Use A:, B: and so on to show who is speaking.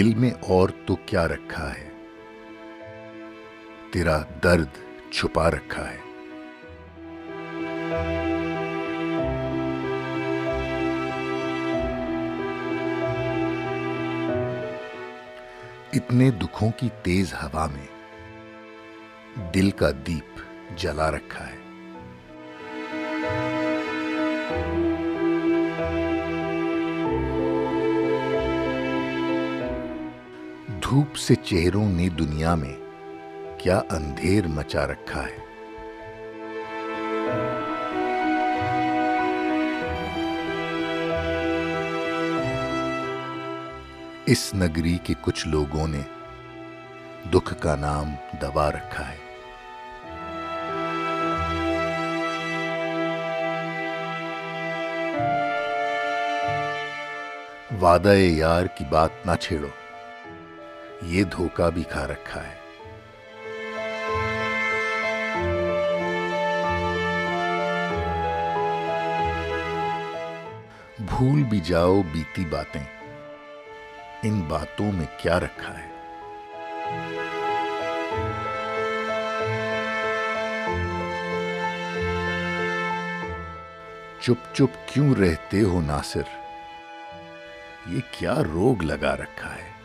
A: دل میں اور تو کیا رکھا ہے؟ تیرا درد چھپا رکھا ہے۔ اتنے دکھوں کی تیز ہوا میں دل کا دیپ جلا رکھا ہے۔ دھوپ سے چہروں نے دنیا میں کیا اندھیر مچا رکھا ہے۔ اس نگری کے کچھ لوگوں نے دکھ کا نام دبا رکھا ہے۔ وعدہ یار کی بات نہ چھیڑو۔ یہ دھوکہ بھی کھا رکھا ہے۔ بھول بھی جاؤ بیتی باتیں۔ ان باتوں میں کیا رکھا ہے؟ چپ چپ کیوں رہتے ہو ناصر؟ یہ کیا روگ لگا رکھا ہے؟